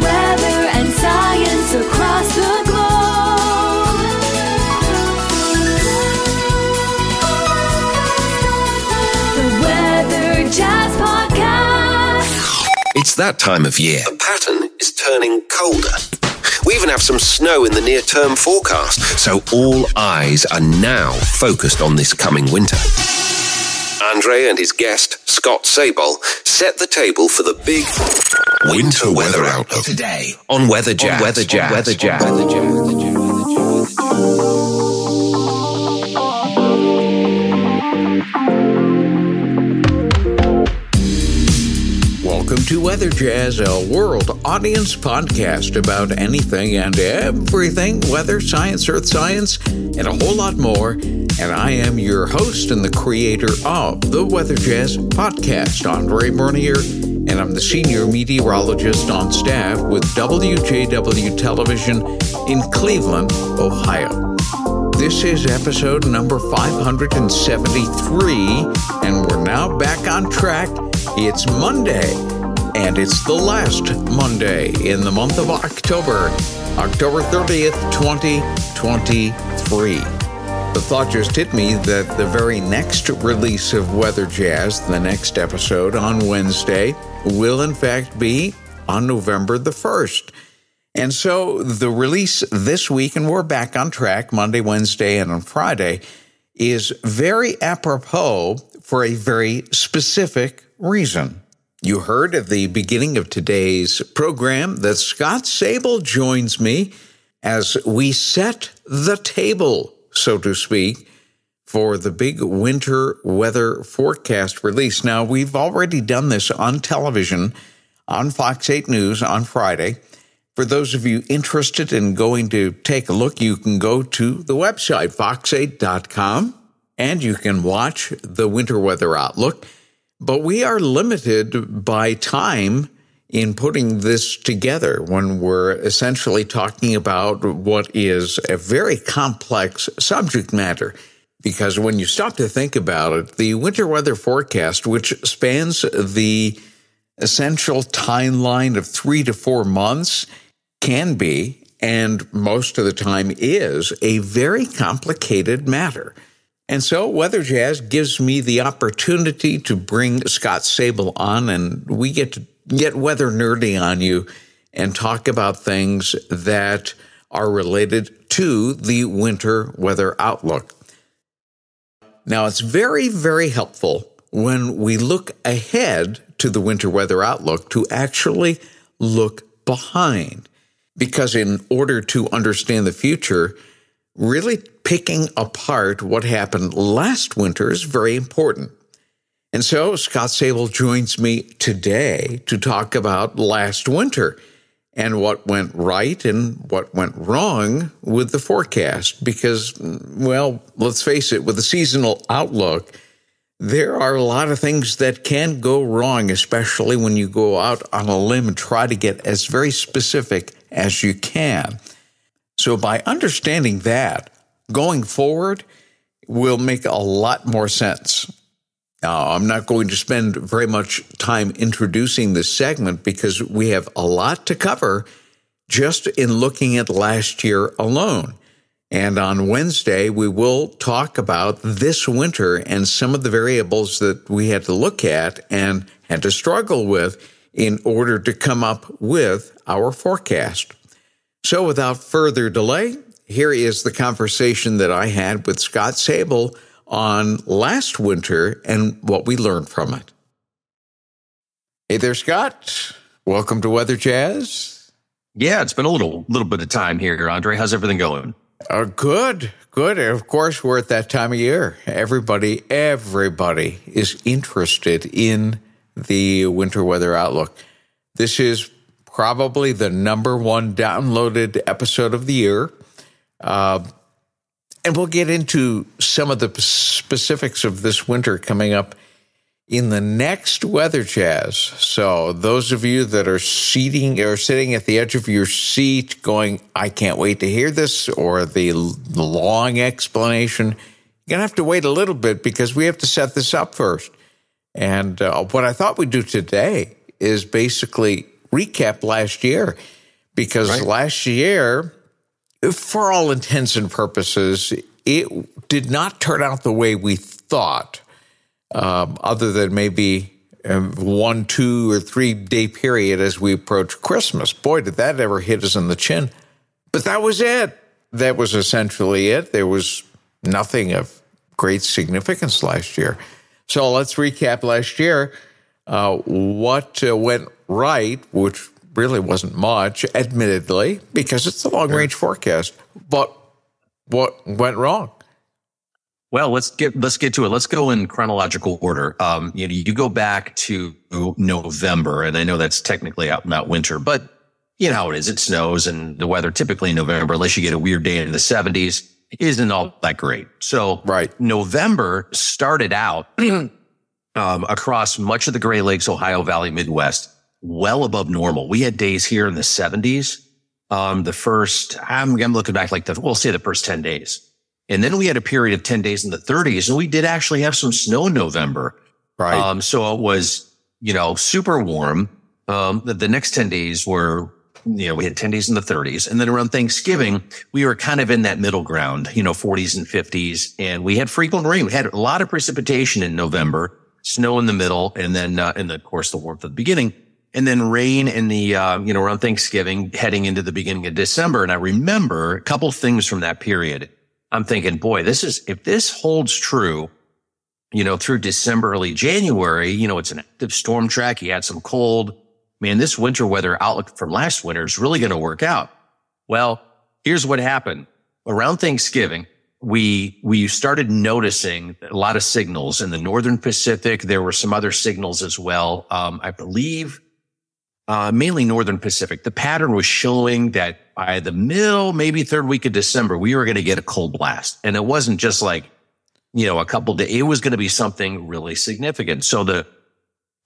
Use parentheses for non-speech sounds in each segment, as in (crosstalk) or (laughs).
Weather and science across the globe. The Weather Jazz Podcast. It's that time of year. The pattern is turning colder. We even have some snow in the near term forecast, so all eyes are now focused on this coming winter. Andre and his guest, Scott Sabol, set the table for the big winter weather outlook Today. on Weather Jazz. On Weather Jazz. On Weather Jazz. On Weather Welcome to Weather Jazz, a world audience podcast about anything and everything weather, science, earth science, and a whole lot more. And I am your host and the creator of the Weather Jazz podcast, Andre Bernier, and I'm the senior meteorologist on staff with WJW Television in Cleveland, Ohio. This is episode number 573, and we're now back on track. It's Monday, and it's the last Monday in the month of October, October 30th, 2023. The thought just hit me that the very next release of Weather Jazz, the next episode on Wednesday, will in fact be on November the 1st. And so the release this week, and we're back on track Monday, Wednesday, and on Friday, is very apropos for a very specific reason. You heard at the beginning of today's program that Scott Sabol joins me as we set the table, so to speak, for the big winter weather forecast release. Now, we've already done this on television on Fox 8 News on Friday. For those of you interested in going to take a look, you can go to the website, fox8.com, and you can watch the winter weather outlook. But we are limited by time in putting this together when we're essentially talking about what is a very complex subject matter. Because when you stop to think about it, the winter weather forecast, which spans the essential timeline of three to four months, can be, and most of the time is, a very complicated matter. And so Weather Jazz gives me the opportunity to bring Scott Sabol on, and we get to get weather nerdy on you and talk about things that are related to the winter weather outlook. Now, it's very, very helpful when we look ahead to the winter weather outlook to actually look behind. Because in order to understand the future, really picking apart what happened last winter is very important. And so Scott Sabol joins me today to talk about last winter and what went right and what went wrong with the forecast. Because, well, let's face it, with a seasonal outlook, there are a lot of things that can go wrong, especially when you go out on a limb and try to get as very specific as you can. So, by understanding that, going forward will make a lot more sense. Now, I'm not going to spend very much time introducing this segment because we have a lot to cover just in looking at last year alone. And on Wednesday, we will talk about this winter and some of the variables that we had to look at and had to struggle with in order to come up with our forecast. So, without further delay, here is the conversation that I had with Scott Sabol on last winter and what we learned from it. Hey there, Scott. Welcome to Weather Jazz. Yeah, it's been a little little bit of time here, Andre. How's everything going? Uh, good, good. Of course, we're at that time of year. Everybody, everybody is interested in the winter weather outlook. This is probably the number one downloaded episode of the year. Uh, and we'll get into some of the specifics of this winter coming up in the next weather jazz. So those of you that are seating or sitting at the edge of your seat going, I can't wait to hear this, or the, long explanation, you're going to have to wait a little bit because we have to set this up first. And uh, what I thought we'd do today is basically recap last year because Right. last year, for all intents and purposes, it did not turn out the way we thought, um, other than maybe um, one, two, or three day period as we approach Christmas. Boy, did that ever hit us in the chin. But that was it. That was essentially it. There was nothing of great significance last year. So let's recap last year. Uh, what uh, went right, which really wasn't much, admittedly, because it's a long range forecast, but what went wrong? Well, let's get let's get to it. Let's go in chronological order. Um, you know, you go back to November, and I know that's technically out not winter, but you know how it is. It snows, and the weather typically in November, unless you get a weird day in the seventies, isn't all that great. So, Right. November started out (clears throat) um, across much of the Great Lakes, Ohio Valley, Midwest, well above normal. We had days here in the seventies. Um, the first, I'm, I'm looking back like the, we'll say the first 10 days. And then we had a period of 10 days in the 30s and we did actually have some snow in November. Right. Um, so it was, you know, super warm. Um, the, the next 10 days were, you know, we had 10 days in the 30s. And then around Thanksgiving, we were kind of in that middle ground, you know, 40s and 50s. And we had frequent rain. We had a lot of precipitation in November, snow in the middle, and then, uh, and then, of course, the warmth at the beginning. And then rain in the, uh, you know, around Thanksgiving, heading into the beginning of December. And I remember a couple things from that period. I'm thinking, boy, this is, if this holds true, you know, through December, early January, you know, it's an active storm track. You had some cold. Man, this winter weather outlook from last winter is really going to work out. Well, here's what happened. Around Thanksgiving, we, we started noticing a lot of signals in the Northern Pacific. There were some other signals as well. Um, I believe, uh, mainly Northern Pacific. The pattern was showing that by the middle, maybe third week of December, we were going to get a cold blast. And it wasn't just like, you know, a couple days. It was going to be something really significant. So the,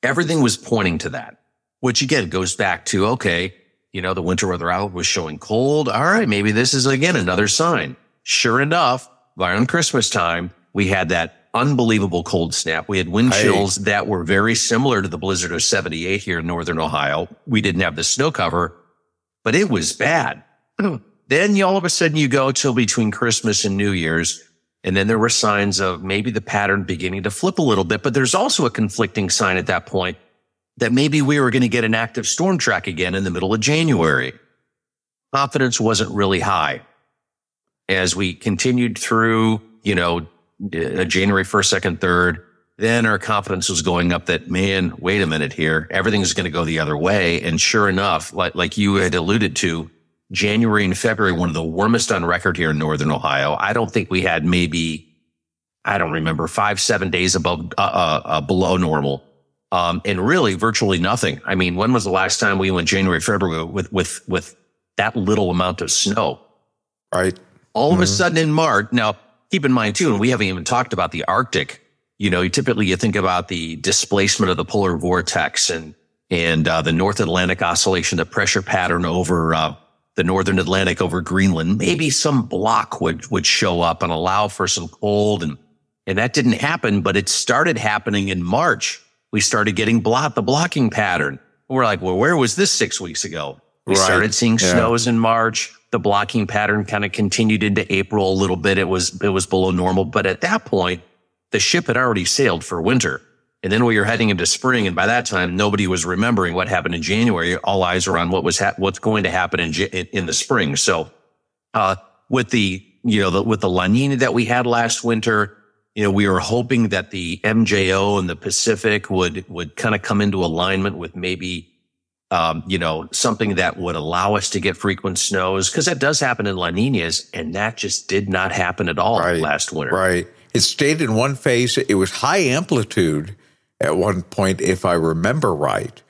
everything was pointing to that, which again goes back to, okay, you know, the winter weather out was showing cold. All right. Maybe this is again another sign. Sure enough, by on Christmas time, we had that unbelievable cold snap. We had wind chills that were very similar to the blizzard of 78 here in Northern Ohio. We didn't have the snow cover, but it was bad. (clears throat) then you, all of a sudden you go till between Christmas and New Year's. And then there were signs of maybe the pattern beginning to flip a little bit, but there's also a conflicting sign at that point that maybe we were going to get an active storm track again in the middle of January. Confidence wasn't really high as we continued through, you know, uh, January 1st, 2nd, 3rd. Then our confidence was going up that, man, wait a minute here. Everything's going to go the other way. And sure enough, like, like you had alluded to, January and February, one of the warmest on record here in Northern Ohio. I don't think we had maybe, I don't remember, five, seven days above, uh, uh, uh, below normal. Um, and really virtually nothing. I mean, when was the last time we went January, February with, with, with that little amount of snow? right. All of a sudden in March. Now, keep in mind too, and we haven't even talked about the Arctic. You know, typically you think about the displacement of the polar vortex and and uh, the North Atlantic oscillation, the pressure pattern over uh, the Northern Atlantic over Greenland. Maybe some block would would show up and allow for some cold, and and that didn't happen. But it started happening in March. We started getting the blocking pattern. We're like, well, where was this six weeks ago? We Right. started seeing Yeah. snows in March. The blocking pattern kind of continued into April a little bit. It was, it was below normal. But at that point, the ship had already sailed for winter. And then we were heading into spring. And by that time, nobody was remembering what happened in January. All eyes were on what was, hap what's going to happen in, in, in the spring. So, uh, with the, you know, the, with the La Nina that we had last winter, you know, we were hoping that the MJO and the Pacific would, would kind of come into alignment with maybe, um, you know, something that would allow us to get frequent snows because that does happen in La Ninas and that just did not happen at all Right. last winter. Right. It stayed in one phase. It was high amplitude at one point, if I remember right.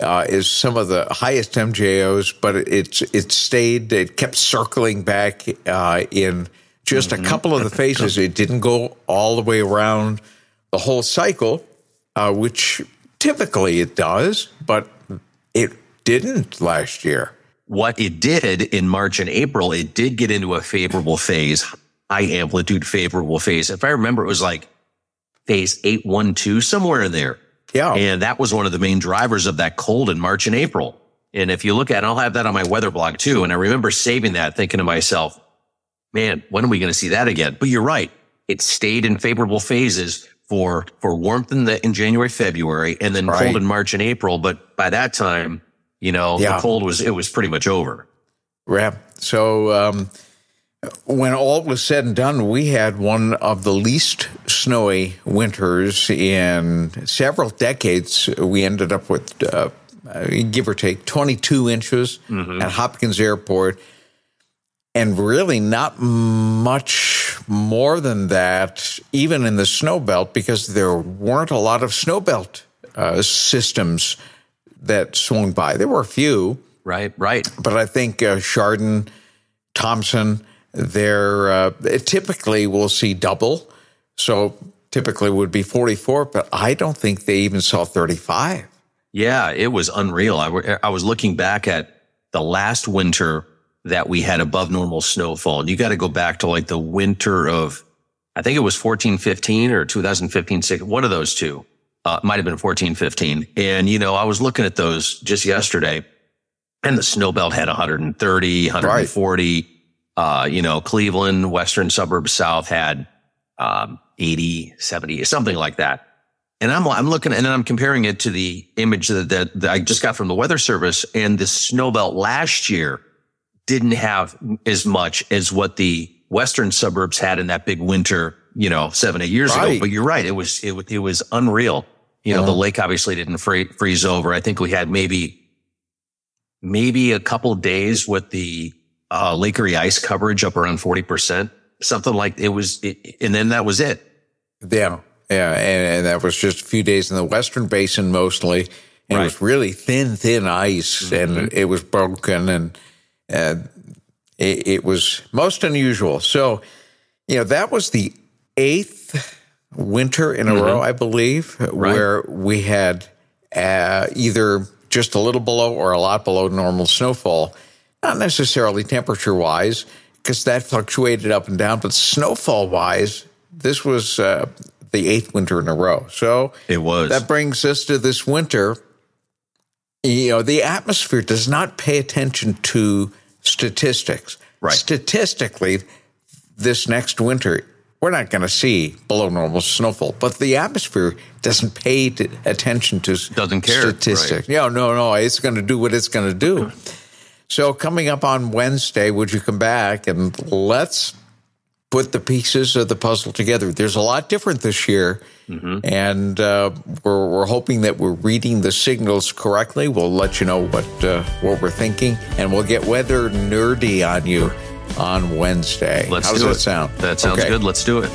Uh, is some of the highest MJOs, but it, it's it stayed. It kept circling back uh, in just a couple of the (laughs) phases. It didn't go all the way around the whole cycle, uh, which typically it does, but it didn't last year. What it did in March and April, it did get into a favorable phase, high amplitude favorable phase. If I remember, it was like phase 812, somewhere in there. Yeah. And that was one of the main drivers of that cold in March and April. And if you look at it, I'll have that on my weather blog too. And I remember saving that thinking to myself, man, when are we going to see that again? But you're right. It stayed in favorable phases for, for warmth in the, in January, February, and then Right. cold in March and April. But by that time, you know, Yeah. the cold was, it was pretty much over. Yeah. So um, when all was said and done, we had one of the least snowy winters in several decades. We ended up with, uh, uh, give or take, 22 inches at Hopkins Airport. And really not much more than that, even in the snow belt, because there weren't a lot of snow belt uh, systems that swung by. There were a few, Right. Right. but I think uh, Chardon, Thompson, they're uh, typically we'll see double. So typically would be 44, but I don't think they even saw 35. Yeah, it was unreal. I, were- I was looking back at the last winter that we had above normal snowfall. And you got to go back to like the winter of, I think it was 14, 15 or 2015, 16, one of those two. Uh, might have been 14, 15. And, you know, I was looking at those just yesterday and the snow belt had 130, 140. Uh, you know, Cleveland, western suburbs south had, um, 80, 70, something like that. And I'm, I'm looking and then I'm comparing it to the image that, that, that I just got from the weather service and the snow belt last year didn't have as much as what the western suburbs had in that big winter, you know, seven, eight years ago. But you're right. It was, it, it was unreal. You know, the lake obviously didn't free, freeze over. I think we had maybe, maybe a couple days with the, uh, Lake Erie ice coverage up around 40%, something like it was, it, and then that was it. Yeah. Yeah. And, and that was just a few days in the Western Basin mostly. And it was really thin, thin ice and it was broken and uh, it, it was most unusual. So, you know, that was the eighth winter in a row, I believe, where we had uh, either just a little below or a lot below normal snowfall. Not necessarily temperature wise, because that fluctuated up and down, but snowfall wise, this was uh, the eighth winter in a row. So It was. that brings us to this winter. You know, the atmosphere does not pay attention to statistics. Right. Statistically, this next winter, we're not going to see below normal snowfall, but the atmosphere doesn't pay attention to Doesn't care, statistics. Yeah, no, no, it's going to do what it's going to do. So, coming up on Wednesday, would you come back and let's put the pieces of the puzzle together? There's a lot different this year, and uh, we're, we're hoping that we're reading the signals correctly. We'll let you know what uh, what we're thinking, and we'll get weather nerdy on you on Wednesday. Let's How does do that it. sound? That sounds Okay. good. Let's do it.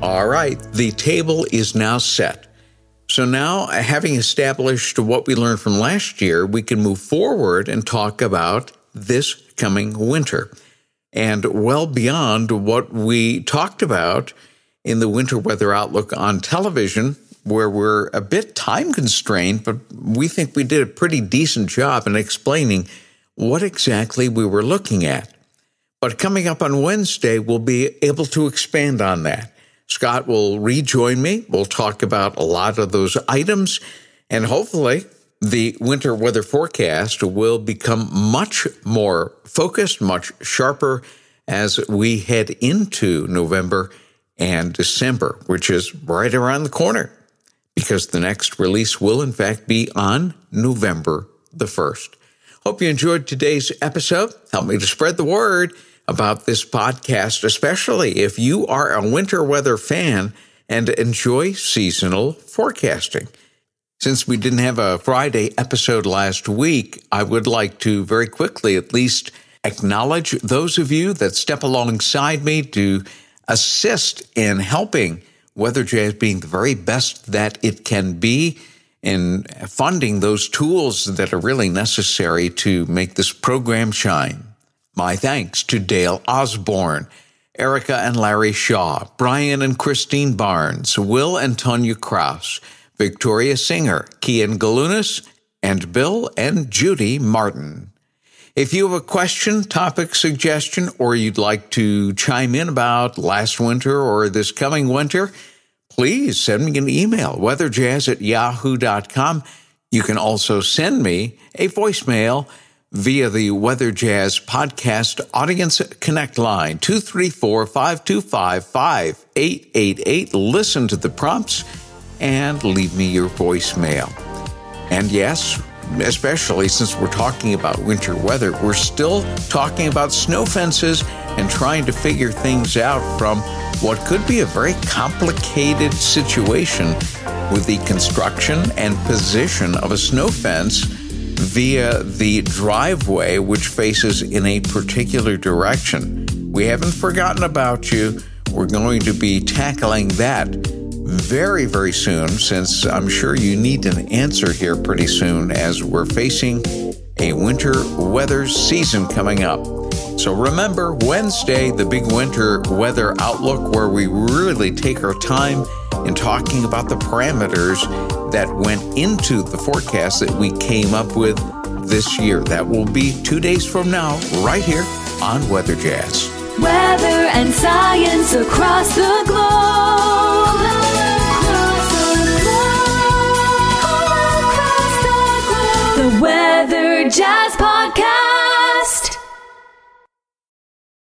All right, the table is now set. So now, uh, having established what we learned from last year, we can move forward and talk about this coming winter and well beyond what we talked about in the winter weather outlook on television, where we're a bit time constrained, but we think we did a pretty decent job in explaining what exactly we were looking at. But coming up on Wednesday, we'll be able to expand on that. Scott will rejoin me. We'll talk about a lot of those items, and hopefully, the winter weather forecast will become much more focused, much sharper as we head into November and December, which is right around the corner, because the next release will, in fact, be on November the 1st. Hope you enjoyed today's episode. Help me to spread the word about this podcast, especially if you are a winter weather fan and enjoy seasonal forecasting. Since we didn't have a Friday episode last week, I would like to very quickly at least acknowledge those of you that step alongside me to assist in helping Weather Jazz being the very best that it can be in funding those tools that are really necessary to make this program shine. My thanks to Dale Osborne, Erica and Larry Shaw, Brian and Christine Barnes, Will and Tonya Kraus, Victoria Singer, Kian Galunas, and Bill and Judy Martin. If you have a question, topic suggestion, or you'd like to chime in about last winter or this coming winter, please send me an email, weatherjazz at yahoo.com. You can also send me a voicemail via the Weather Jazz Podcast Audience Connect line, 234 525 5888. Listen to the prompts and leave me your voicemail. And yes, especially since we're talking about winter weather, we're still talking about snow fences and trying to figure things out from what could be a very complicated situation with the construction and position of a snow fence via the driveway which faces in a particular direction. We haven't forgotten about you. We're going to be tackling that very, very soon, since I'm sure you need an answer here pretty soon as we're facing a winter weather season coming up. So remember, Wednesday, the big winter weather outlook, where we really take our time in talking about the parameters that went into the forecast that we came up with this year. That will be two days from now, right here on Weather Jazz. Weather and science across the globe. The Weather Jazz Podcast.